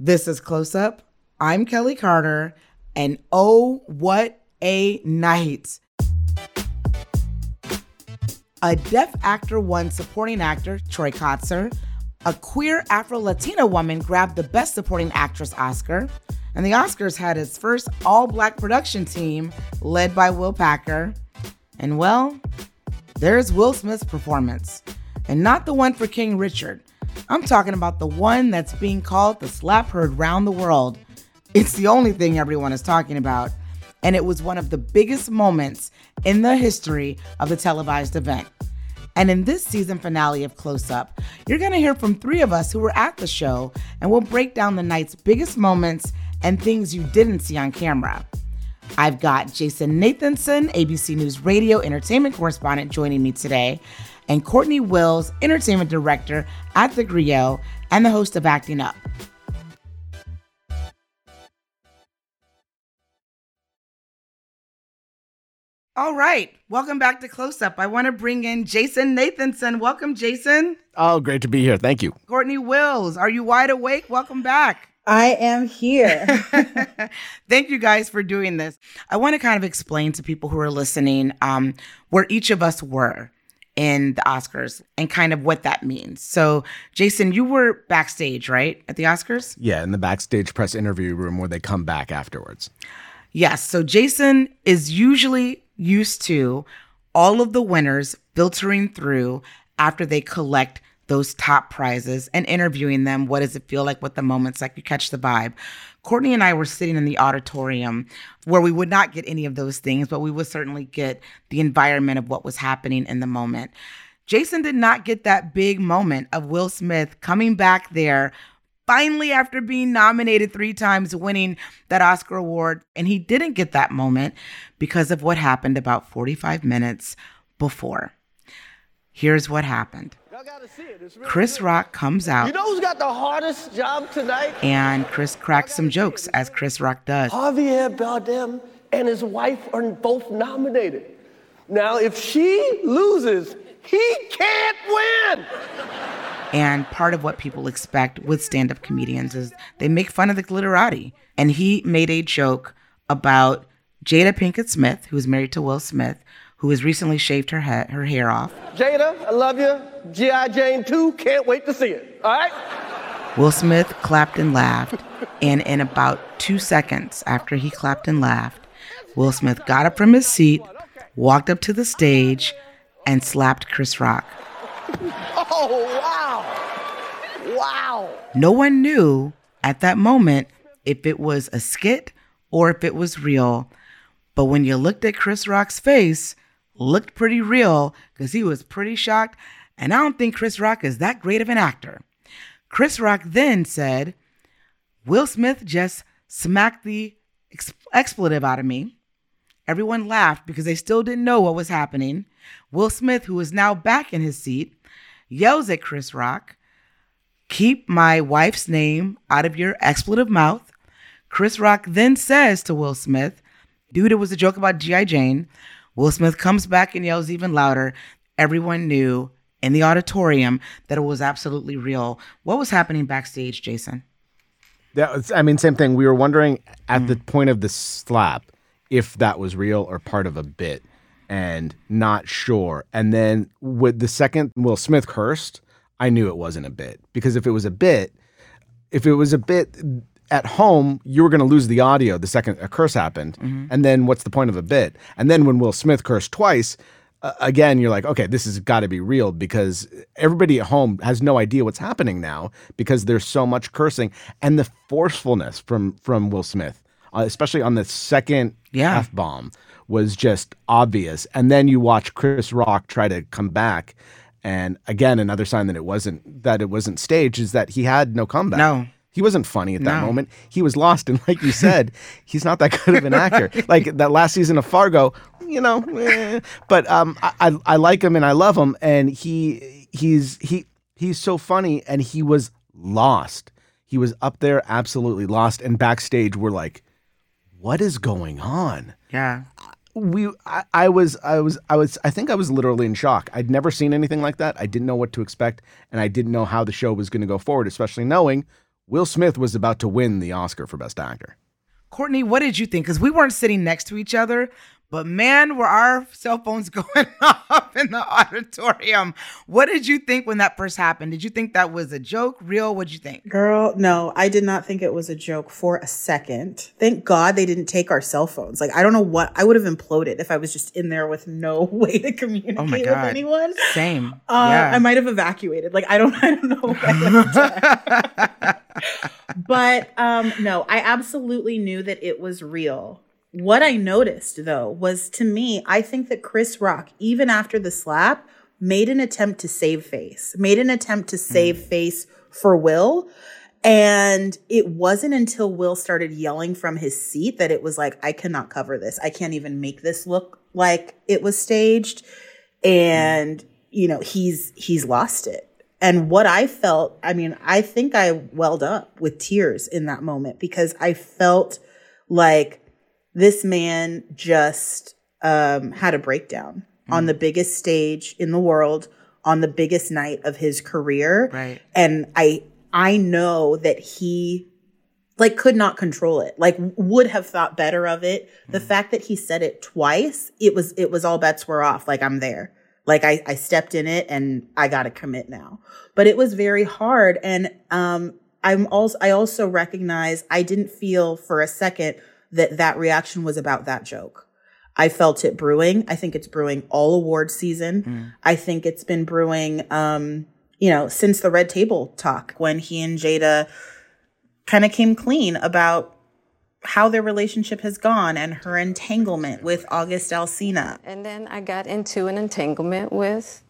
This is Close Up. I'm Kelly Carter, and oh, what a night! A deaf actor won supporting actor, Troy Kotsur. A queer Afro Latina woman grabbed the Best Supporting Actress Oscar. And the Oscars had its first all black production team, led by Will Packer. And well, there's Will Smith's performance. And not the one for King Richard. I'm talking about the one that's being called the slap heard round the world. It's the only thing everyone is talking about, and it was one of the biggest moments in the history of the televised event. And in this season finale of Close Up, you're going to hear from three of us who were at the show, and we'll break down the night's biggest moments and things you didn't see on camera. I've got Jason Nathanson, ABC News Radio entertainment correspondent, joining me today, and Courtney Wills, entertainment director at The Grio and the host of Acting Up. All right, welcome back to Close Up. I want to bring in Jason Nathanson. Welcome, Jason. Oh, great to be here. Thank you. Courtney Wills, are you wide awake? Welcome back. I am here. Thank you guys for doing this. I want to kind of explain to people who are listening um, where each of us were in the Oscars and kind of what that means. So, Jason, you were backstage, right, at the Oscars? Yeah, in the backstage press interview room where they come back afterwards. Yes. So, Jason is usually used to all of the winners filtering through after they collect those top prizes and interviewing them. What does it feel like? What the moment's like? You catch the vibe. Courtney and I were sitting in the auditorium where we would not get any of those things, but we would certainly get the environment of what was happening in the moment. Jason did not get that big moment of Will Smith coming back there finally after being nominated three times, winning that Oscar award. And he didn't get that moment because of what happened about 45 minutes before. Here's what happened. Chris Rock comes out. You know who's got the hardest job tonight? And Chris cracks some jokes, as Chris Rock does. Javier Bardem and his wife are both nominated. Now, if she loses, he can't win. And part of what people expect with stand up comedians is they make fun of the glitterati. And he made a joke about Jada Pinkett Smith, who is married to Will Smith, who has recently shaved her, ha- her hair off. Jada, I love you. G.I. Jane 2, can't wait to see it. All right? Will Smith clapped and laughed, and in about two seconds after he clapped and laughed, Will Smith got up from his seat, walked up to the stage, and slapped Chris Rock. Oh, wow. Wow. No one knew at that moment if it was a skit or if it was real. But when you looked at Chris Rock's face, looked pretty real because he was pretty shocked. And I don't think Chris Rock is that great of an actor. Chris Rock then said, Will Smith just smacked the ex- expletive out of me. Everyone laughed because they still didn't know what was happening. Will Smith, who is now back in his seat, yells at Chris Rock, Keep my wife's name out of your expletive mouth. Chris Rock then says to Will Smith, Dude, it was a joke about G.I. Jane. Will Smith comes back and yells even louder. Everyone knew in the auditorium that it was absolutely real. What was happening backstage, Jason? That was, I mean, same thing. We were wondering at the mm. point of the slap if that was real or part of a bit, and not sure. And then with the second Will Smith cursed, I knew it wasn't a bit because if it was a bit, if it was a bit at home, you were going to lose the audio the second a curse happened, and then what's the point of a bit? And then when Will Smith cursed twice. Uh, again, you're like, okay, this has got to be real because everybody at home has no idea what's happening now because there's so much cursing and the forcefulness from from Will Smith, uh, especially on the second Yeah. f bomb, was just obvious. And then you watch Chris Rock try to come back, and again, another sign that it wasn't that it wasn't staged is that he had no comeback. No. He wasn't funny at that No. moment. He was lost, and like you said, he's not that good of an actor. like that last season of Fargo, you know. eh. But um, I, I I like him and I love him, and he he's he he's so funny, and he was lost. He was up there, absolutely lost, and backstage we're like, what is going on? Yeah. we I, I was I was I was I think I was literally in shock. I'd never seen anything like that. I didn't know what to expect and I didn't know how the show was going to go forward, especially knowing Will Smith was about to win the Oscar for best actor. Courtney, what did you think? Because we weren't sitting next to each other, but man, were our cell phones going off in the auditorium. What did you think when that first happened? Did you think that was a joke, real? What'd you think? Girl, no, I did not think it was a joke for a second. Thank God they didn't take our cell phones. Like, I don't know what I would have imploded if I was just in there with no way to communicate Oh my with anyone. Same. Uh, yeah. I might have evacuated. Like, I don't, I don't know. What I would have done. but um, no, I absolutely knew that it was real. What I noticed though was to me, I think that Chris Rock, even after the slap, made an attempt to save face, made an attempt to save face for Will. And it wasn't until Will started yelling from his seat that it was like, I cannot cover this. I can't even make this look like it was staged. And, you know, he's, he's lost it. And what I felt, I mean, I think I welled up with tears in that moment because I felt like this man just um, had a breakdown on the biggest stage in the world, on the biggest night of his career. Right. And I, I know that he like could not control it like would have thought better of it the fact that he said it twice it was it was all bets were off like i'm there like i i stepped in it and i gotta commit now but it was very hard and um i'm also i also recognize i didn't feel for a second that that reaction was about that joke I felt it brewing. I think it's brewing all award season. I think it's been brewing, um, you know, since the red table talk when he and Jada kind of came clean about how their relationship has gone and her entanglement with August Alsina. And then I got into an entanglement with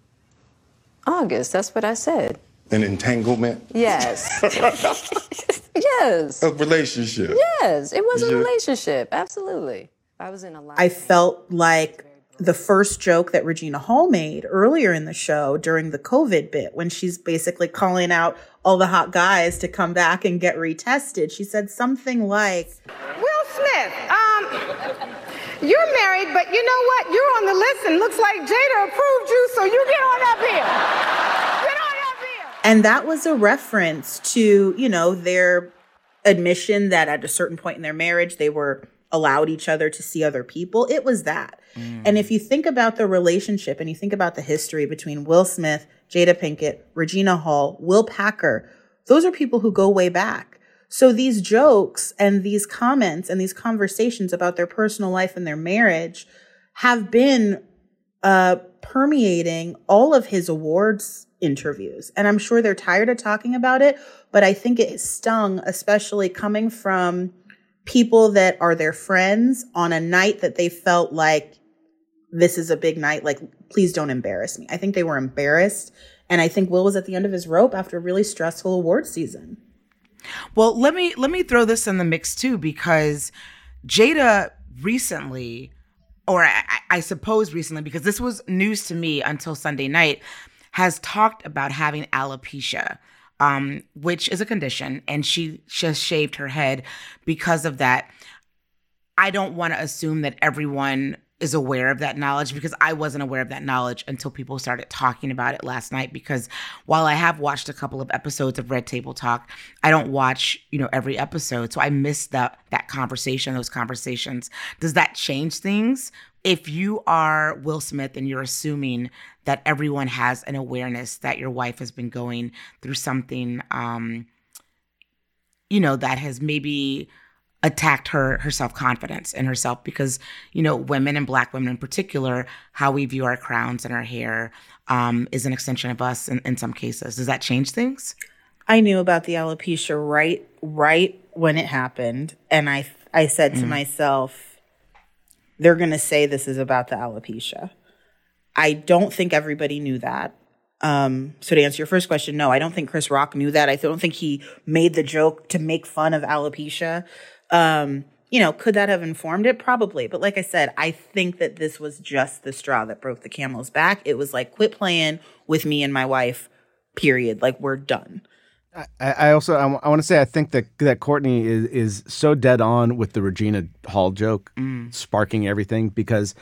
August. That's what I said. An entanglement, Yes. yes. a relationship. Yes. It was a Yeah. relationship. Absolutely. I was in a lot. I felt like the first joke that Regina Hall made earlier in the show during the COVID bit, when she's basically calling out all the hot guys to come back and get retested, she said something like, Will Smith, um, you're married, but you know what? You're on the list and looks like Jada approved you, so you get on up here. Get on up here. And that was a reference to, you know, their admission that at a certain point in their marriage, they were allowed each other to see other people. It was that. And if you think about the relationship and you think about the history between Will Smith, Jada Pinkett, Regina Hall, Will Packer, those are people who go way back. So these jokes and these comments and these conversations about their personal life and their marriage have been uh, permeating all of his awards interviews. And I'm sure they're tired of talking about it, but I think it stung, especially coming from people that are their friends on a night that they felt like this is a big night. Like, please don't embarrass me. I think they were embarrassed. And I think Will was at the end of his rope after a really stressful award season. Well, let me let me throw this in the mix too because Jada recently, or I, I suppose recently, because this was news to me until Sunday night, has talked about having alopecia, um, which is a condition, and she just shaved her head because of that. I don't want to assume that everyone is aware of that knowledge because I wasn't aware of that knowledge until people started talking about it last night. Because while I have watched a couple of episodes of Red Table Talk, I don't watch, you know, every episode. So I missed that that conversation, those conversations. Does that change things? If you are Will Smith and you're assuming that everyone has an awareness that your wife has been going through something um, you know, that has maybe attacked her her self-confidence and herself because you know women and black women in particular how we view our crowns and our hair um, is an extension of us in, in some cases. Does that change things? I knew about the alopecia right right when it happened. And I I said to myself they're going to say this is about the alopecia. I don't think everybody knew that. Um, so to answer your first question, no, I don't think Chris Rock knew that. I don't think he made the joke to make fun of alopecia. Um, you know, could that have informed it? Probably. But like I said, I think that this was just the straw that broke the camel's back. It was like, quit playing with me and my wife, period. Like, we're done. I, I also I, w- I want to say I think that that Courtney is is so dead on with the Regina Hall joke, mm. sparking everything because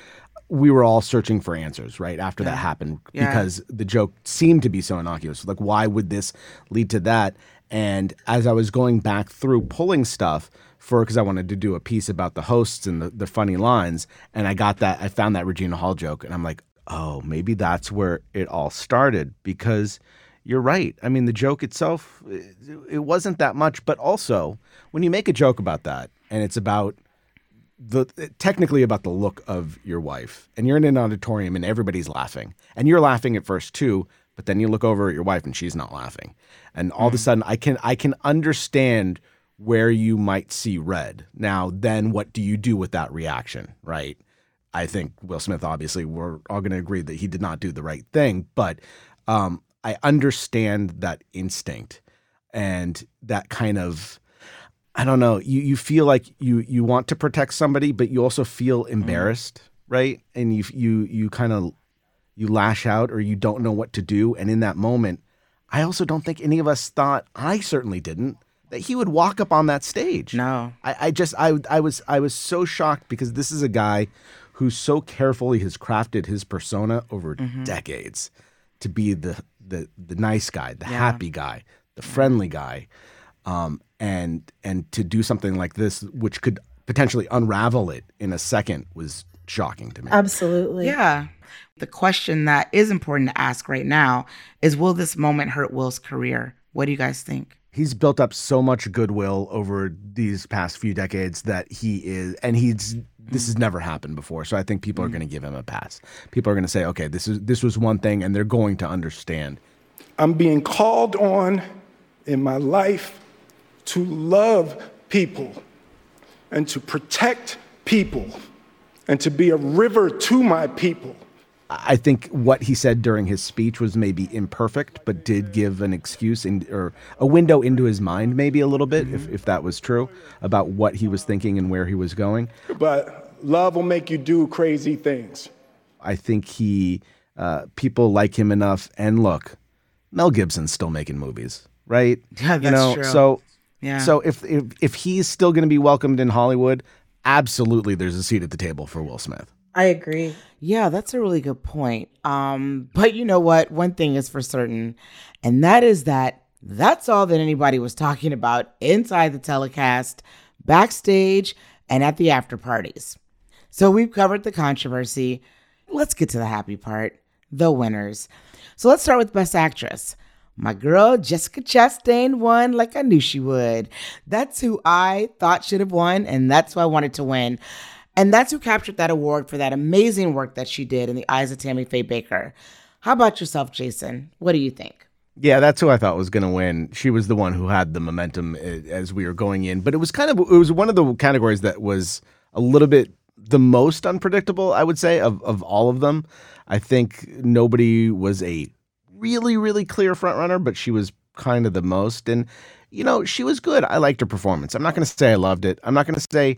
we were all searching for answers right after that happened Yeah. because the joke seemed to be so innocuous. Like, why would this lead to that? And as I was going back through pulling stuff for because I wanted to do a piece about the hosts and the, the funny lines, and I got that I found that Regina Hall joke, and I'm like, oh, maybe that's where it all started because you're right. I mean, the joke itself, it, wasn't that much, but also when you make a joke about that and it's about the technically about the look of your wife, and you're in an auditorium and everybody's laughing, and you're laughing at first too, but then you look over at your wife and she's not laughing, and all of a sudden I can I can understand where you might see red. Now, then what do you do with that reaction, right? I think Will Smith, obviously, we're all going to agree that he did not do the right thing, but um, I understand that instinct and that kind of, I don't know, you, you feel like you, you want to protect somebody, but you also feel mm-hmm. embarrassed, right? And you, you, you kind of, you lash out or you don't know what to do. And in that moment, I also don't think any of us thought, I certainly didn't, that he would walk up on that stage. No. I, I just I I was I was so shocked because this is a guy who so carefully has crafted his persona over mm-hmm. decades to be the the the nice guy, the happy guy, the friendly guy, um, and and to do something like this, which could potentially unravel it in a second, was shocking to me. Absolutely. Yeah. The question that is important to ask right now is will this moment hurt Will's career? What do you guys think? He's built up so much goodwill over these past few decades that he is and he's this has never happened before. So i think people are mm. going to give him a pass. People are going to say okay this is this was one thing and they're going to understand. I'm being called on in my life to love people and to protect people and to be a river to my people. I think what he said during his speech was maybe imperfect but did give an excuse in, or a window into his mind maybe a little bit if, if that was true about what he was thinking and where he was going But love will make you do crazy things. I think he uh, people like him enough. And look, Mel Gibson's still making movies, right? Yeah, you that's know, true. So Yeah. so if if if he's still going to be welcomed in Hollywood, absolutely, there's a seat at the table for Will Smith. I agree. Yeah, that's a really good point. Um, but you know what? One thing is for certain, and that is that that's all that anybody was talking about inside the telecast, backstage, and at the after parties. So we've covered the controversy. Let's get to the happy part the winners. So let's start with Best Actress. My girl Jessica Chastain won like I knew she would. That's who I thought should have won, and that's who I wanted to win. And that's who captured that award for that amazing work that she did in the eyes of Tammy Faye Bakker. How about yourself, Jason? What do you think? Yeah, that's who I thought was going to win. She was the one who had the momentum uh, as we were going in, but it was kind of it was one of the categories that was a little bit the most unpredictable, I would say, of of all of them. I think nobody was a really really clear front runner, but she was kind of the most and you know, she was good. I liked her performance. I'm not going to say I loved it. I'm not going to say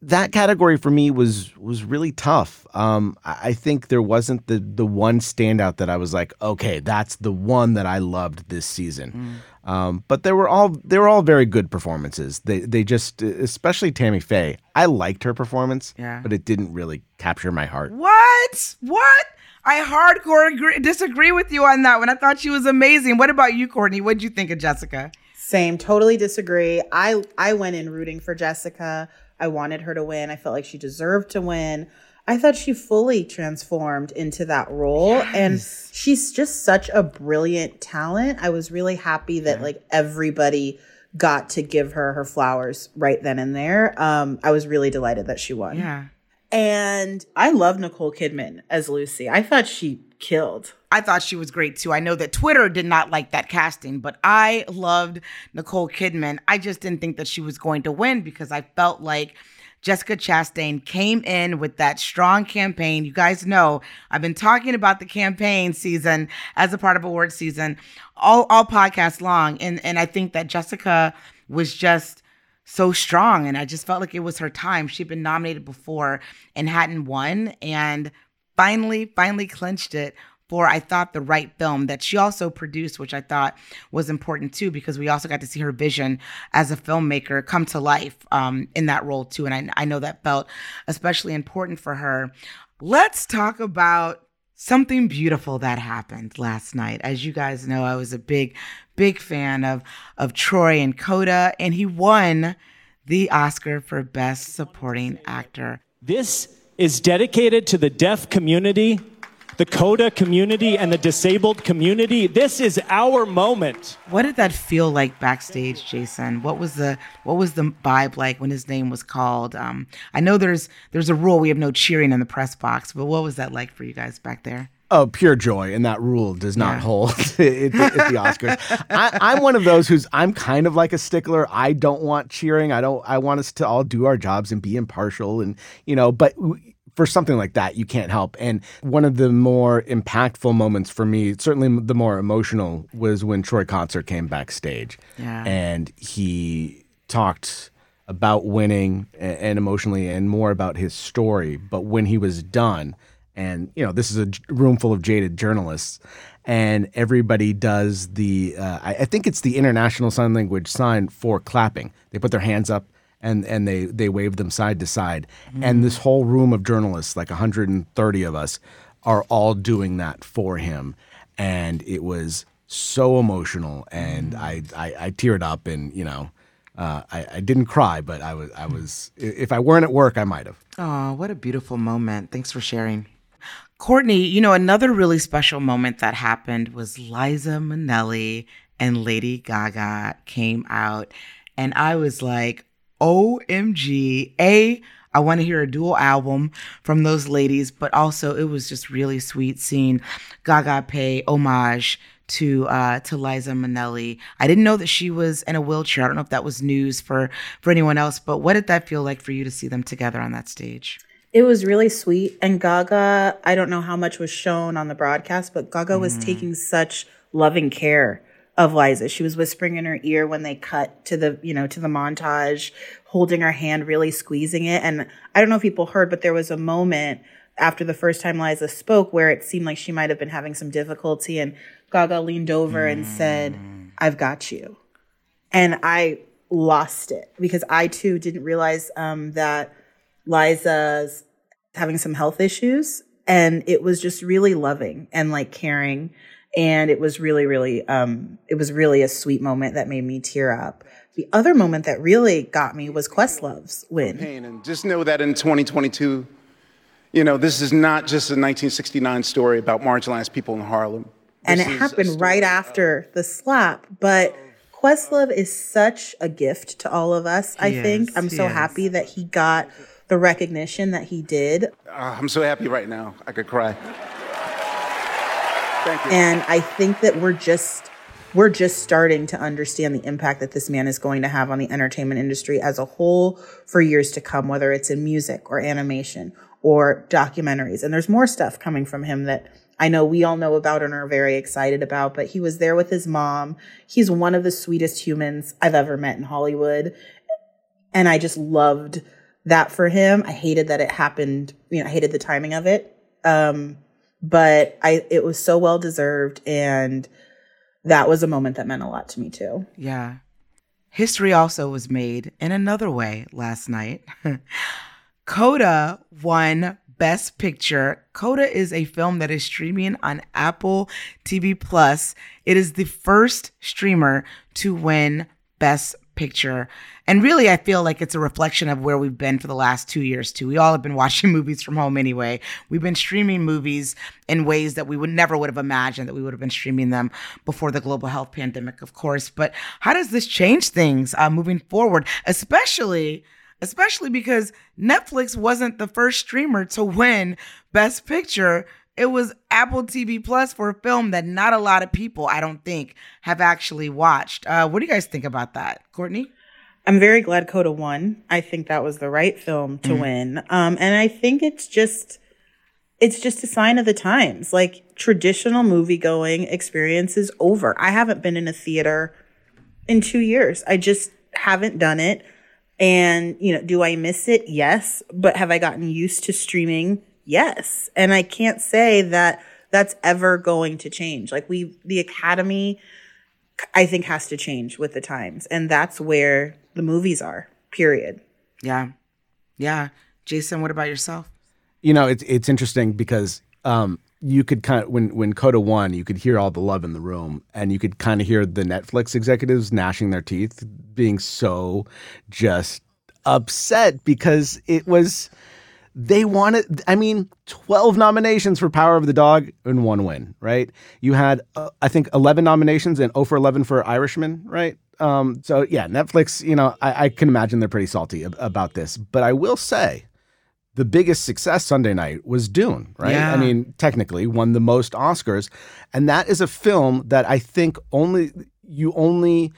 that category for me was was really tough. Um, I I think there wasn't the the one standout that I was like, okay, that's the one that I loved this season. Um, but they were all they were all very good performances. They they just especially Tammy Faye. I liked her performance, Yeah. but it didn't really capture my heart. What? What? I hardcore agree, disagree with you on that one. I thought she was amazing. What about you, Courtney? What did you think of Jessica? Same, totally disagree. I I went in rooting for Jessica. I wanted her to win. I felt like she deserved to win. I thought she fully transformed into that role and she's just such a brilliant talent. I was really happy that like everybody got to give her her flowers right then and there. Um I was really delighted that she won. Yeah. And I love Nicole Kidman as Lucy. I thought she killed. I thought she was great too. I know that Twitter did not like that casting, but I loved Nicole Kidman. I just didn't think that she was going to win because I felt like Jessica Chastain came in with that strong campaign. You guys know I've been talking about the campaign season as a part of award season all all podcasts long, and and I think that Jessica was just so strong, and I just felt like it was her time. She'd been nominated before and hadn't won, and finally, finally clinched it for I thought the right film that she also produced, which I thought was important too, because we also got to see her vision as a filmmaker come to life um, in that role too. And I, I know that felt especially important for her. Let's talk about something beautiful that happened last night. As you guys know, I was a big, big fan of of Troy and Coda, and he won the Oscar for Best Supporting Actor. This is dedicated to the deaf community the CODA community and the disabled community. This is our moment. What did that feel like backstage, Jason? What was the what was the vibe like when his name was called? Um, I know there's there's a rule we have no cheering in the press box, but what was that like for you guys back there? Oh, pure joy, and that rule does not yeah. hold at, the, at, the Oscars. I, am one of those who's I'm kind of like a stickler. I don't want cheering. I don't. I want us to all do our jobs and be impartial, and you know. But for something like that, you can't help. And one of the more impactful moments for me, certainly the more emotional, was when Troy Kotsur came backstage. Yeah. And he talked about winning and emotionally and more about his story. But when he was done, and you know, this is a room full of jaded journalists, and everybody does the, uh, I think it's the international sign language sign for clapping. They put their hands up and and they they wave them side to side. Mm. and this whole room of journalists like 130 of us are all doing that for him. And it was so emotional and mm. I, I, I teared up and you know uh, I, I didn't cry but I was I was if I weren't at work I might have. Oh what a beautiful moment. Thanks for sharing. Courtney you know another really special moment that happened was Liza Minnelli and Lady Gaga came out. And I was like OMG. A, I want to hear a dual album from those ladies, but also it was just really sweet seeing Gaga pay homage to uh, to Liza Minnelli. I didn't know that she was in a wheelchair. I don't know if that was news for for anyone else, but what did that feel like for you to see them together on that stage? It was really sweet. And Gaga, I don't know how much was shown on the broadcast, but Gaga mm. was taking such loving care of Liza. She was whispering in her ear when they cut to the, you know, to the montage, holding her hand, really squeezing it. And I don't know if people heard, but there was a moment after the first time Liza spoke where it seemed like she might have been having some difficulty and Gaga leaned over mm. and said, I've got you. And I lost it because I too didn't realize um, that Liza's having some health issues. And it was just really loving and like caring and it was really really um it was really a sweet moment that made me tear up. The other moment that really got me was questlove's win. And just know that in 2022 you know this is not just a 1969 story about marginalized people in harlem. This and it happened right after the slap but questlove is such a gift to all of us i yes, think. i'm so yes. happy that he got the recognition that he did. Uh, i'm so happy right now. I could cry Thank you. And I think that we're just we're just starting to understand the impact that this man is going to have on the entertainment industry as a whole for years to come, whether it's in music or animation or documentaries. And there's more stuff coming from him that I know we all know about and are very excited about, but he was there with his mom. He's one of the sweetest humans I've ever met in Hollywood. And I just loved that for him. I hated that it happened, you know, I hated the timing of it. Um, but I it was so well deserved and that was a moment that meant a lot to me too. Yeah. History also was made in another way last night. Coda won Best Picture. Coda is a film that is streaming on Apple TV Plus. It is the first streamer to win Best picture. And really, I feel like it's a reflection of where we've been for the last two years, too. We all have been watching movies from home anyway. We've been streaming movies in ways that we would never would have imagined that we would have been streaming them before the global health pandemic, of course. But how does this change things uh, moving forward, especially? Especially because Netflix wasn't the first streamer to win Best Picture it was Apple TV Plus for a film that not a lot of people, I don't think, have actually watched. Uh, what do you guys think about that, Courtney? I'm very glad Coda won. I think that was the right film to Mm. win. Um, and I think it's just, it's just a sign of the times. Like traditional movie going experience is over. I haven't been in a theater in two years. I just haven't done it. And, you know, do I miss it? Yes. But have I gotten used to streaming? Yes. And I can't say that that's ever going to change. Like we, the Academy, I think has to change with the times. And that's where the movies are, period. Yeah. Yeah. Jason, what about yourself? You know, it's it's interesting because um, you could kind of when when Coda won, you could hear all the love in the room, and you could kind of hear the Netflix executives gnashing their teeth, being so just upset because it was they wanted. I mean, twelve nominations for Power of the Dog and one win, right? You had uh, I think eleven nominations and 0 for eleven for Irishman, right? Um, so yeah, Netflix. You know, I, I can imagine they're pretty salty ab- about this, but I will say the biggest success Sunday night was Dune, right? Yeah. I mean, technically won the most Oscars, and that is a film that I think only you only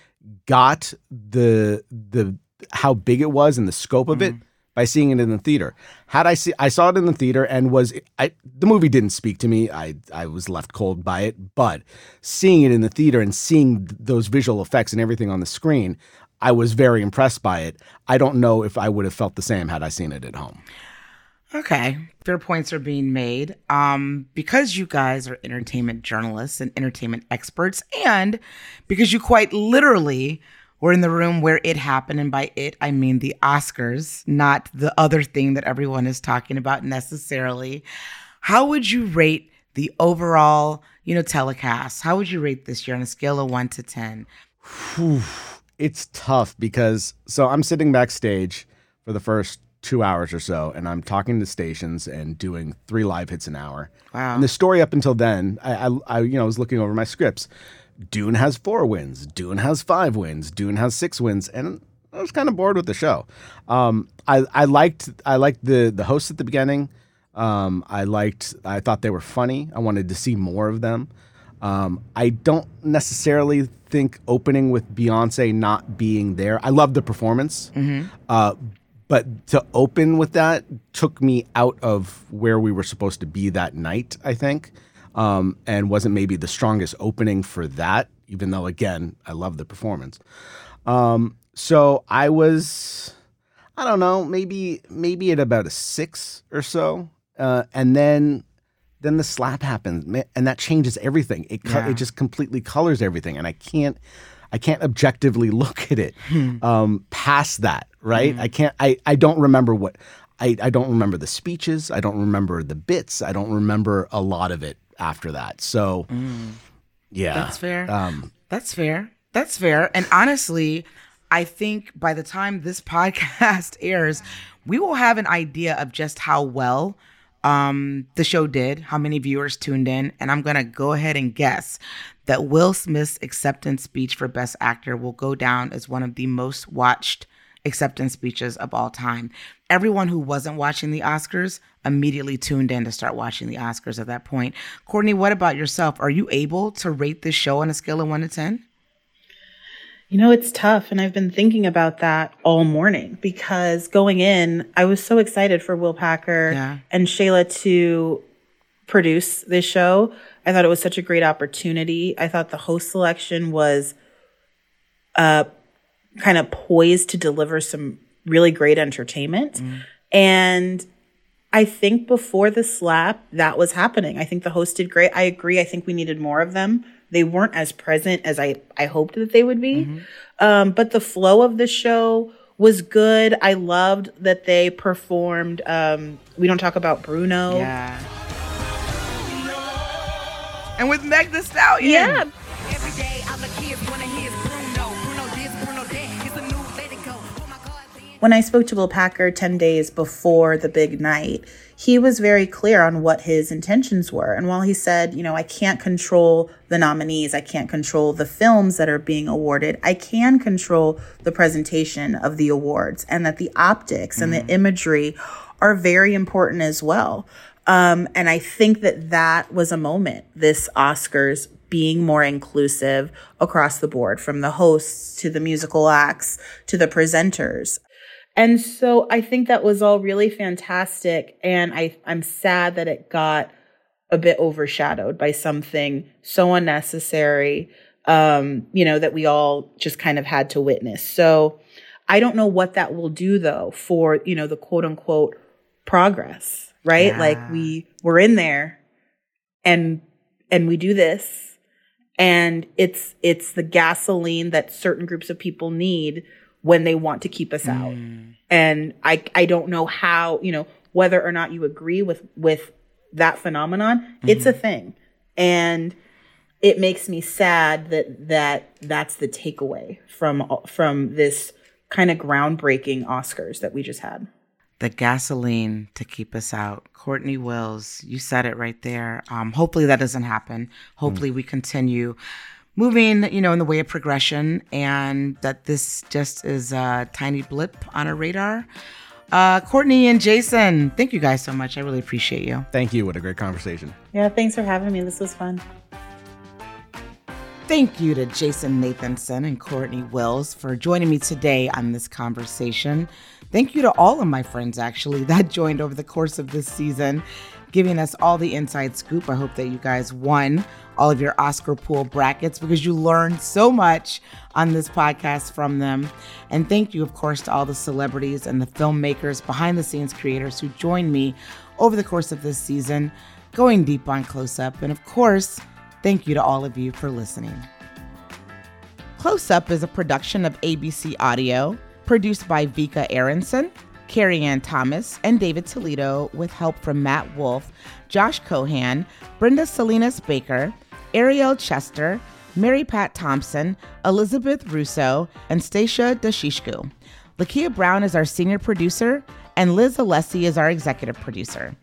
got the the how big it was and the scope of it by seeing it in the theater. Had I see I saw it in the theater and was I the movie didn't speak to me. I I was left cold by it, but seeing it in the theater and seeing those visual effects and everything on the screen, I was very impressed by it. I don't know if I would have felt the same had I seen it at home. Okay. Fair points are being made. Um, because you guys are entertainment journalists and entertainment experts, and because you quite literally were in the room where it happened, and by it I mean the Oscars, not the other thing that everyone is talking about necessarily. How would you rate the overall, you know, telecast? How would you rate this year on a scale of one to ten? It's tough because so I'm sitting backstage for the first two hours or so, and I'm talking to stations and doing three live hits an hour. Wow. And the story up until then, I, I, I you know was looking over my scripts. Dune has four wins. Dune has five wins. Dune has six wins, and I was kind of bored with the show. Um, I, I liked I liked the the hosts at the beginning. Um, I liked I thought they were funny. I wanted to see more of them. Um, I don't necessarily think opening with Beyonce not being there. I love the performance, uh, but to open with that took me out of where we were supposed to be that night. I think, um, and wasn't maybe the strongest opening for that. Even though, again, I love the performance. Um, so I was, I don't know, maybe maybe at about a six or so, uh, and then then the slap happens, and that changes everything. It co- Yeah. it just completely colors everything, and I can't I can't objectively look at it um, past that. Right? I can't. I I don't remember what. I, I don't remember the speeches. I don't remember the bits. I don't remember a lot of it after that. So, yeah, That's fair. Um, That's fair. That's fair. And honestly, I think by the time this podcast airs, we will have an idea of just how well um, the show did, how many viewers tuned in. And I'm going to go ahead and guess that Will Smith's acceptance speech for Best Actor will go down as one of the most watched acceptance speeches of all time. Everyone who wasn't watching the Oscars immediately tuned in to start watching the Oscars at that point. Courtney, what about yourself? Are you able to rate this show on a scale of one to 10? You know, it's tough. And I've been thinking about that all morning because going in, I was so excited for Will Packer Yeah. and Shayla to produce this show. I thought it was such a great opportunity. I thought the host selection was uh, kind of poised to deliver some really great entertainment. And I think before the slap, that was happening. I think the host did great. I agree. I think we needed more of them. They weren't as present as I, I hoped that they would be. Um, but the flow of the show was good. I loved that they performed. Um, we don't talk about Bruno. Yeah. And with Meg the Stallion. Yeah. When I spoke to Will Packer 10 days before the big night, he was very clear on what his intentions were. And while he said, you know, I can't control the nominees, I can't control the films that are being awarded, I can control the presentation of the awards and that the optics and the imagery are very important as well. Um, and I think that that was a moment, this Oscars being more inclusive across the board from the hosts to the musical acts to the presenters. And so I think that was all really fantastic. And I, I'm sad that it got a bit overshadowed by something so unnecessary, um, you know, that we all just kind of had to witness. So I don't know what that will do though for, you know, the quote unquote progress, right? Yeah. Like we we're in there and and we do this and it's it's the gasoline that certain groups of people need when they want to keep us out. Mm. And I I don't know how, you know, whether or not you agree with with that phenomenon, it's a mm-hmm. thing. And it makes me sad that that that's the takeaway from from this kind of groundbreaking Oscars that we just had. the gasoline to keep us out. Courtney Wills, you said it right there. Um, hopefully that doesn't happen. Hopefully mm. we continue moving, you know, in the way of progression and that this just is a tiny blip on our radar. Uh, Courtney and Jason, thank you guys so much. I really appreciate you. Thank you. What a great conversation. Yeah, thanks for having me. This was fun. Thank you to Jason Nathanson and Courtney Wills for joining me today on this conversation. Thank you to all of my friends, actually, that joined over the course of this season, giving us all the inside scoop. I hope that you guys won all of your Oscar pool brackets because you learned so much on this podcast from them. And thank you, of course, to all the celebrities and the filmmakers, behind the scenes creators who joined me over the course of this season, going deep on close up. And of course, Thank you to all of you for listening. Close Up is a production of ABC Audio, produced by Vika Aronson, Carrie Ann Thomas, and David Toledo, with help from Matt Wolf, Josh Cohan, Brenda Salinas Baker, Ariel Chester, Mary Pat Thompson, Elizabeth Russo, and Stacia Dashishku. Lakia Brown is our senior producer, and Liz Alessi is our executive producer.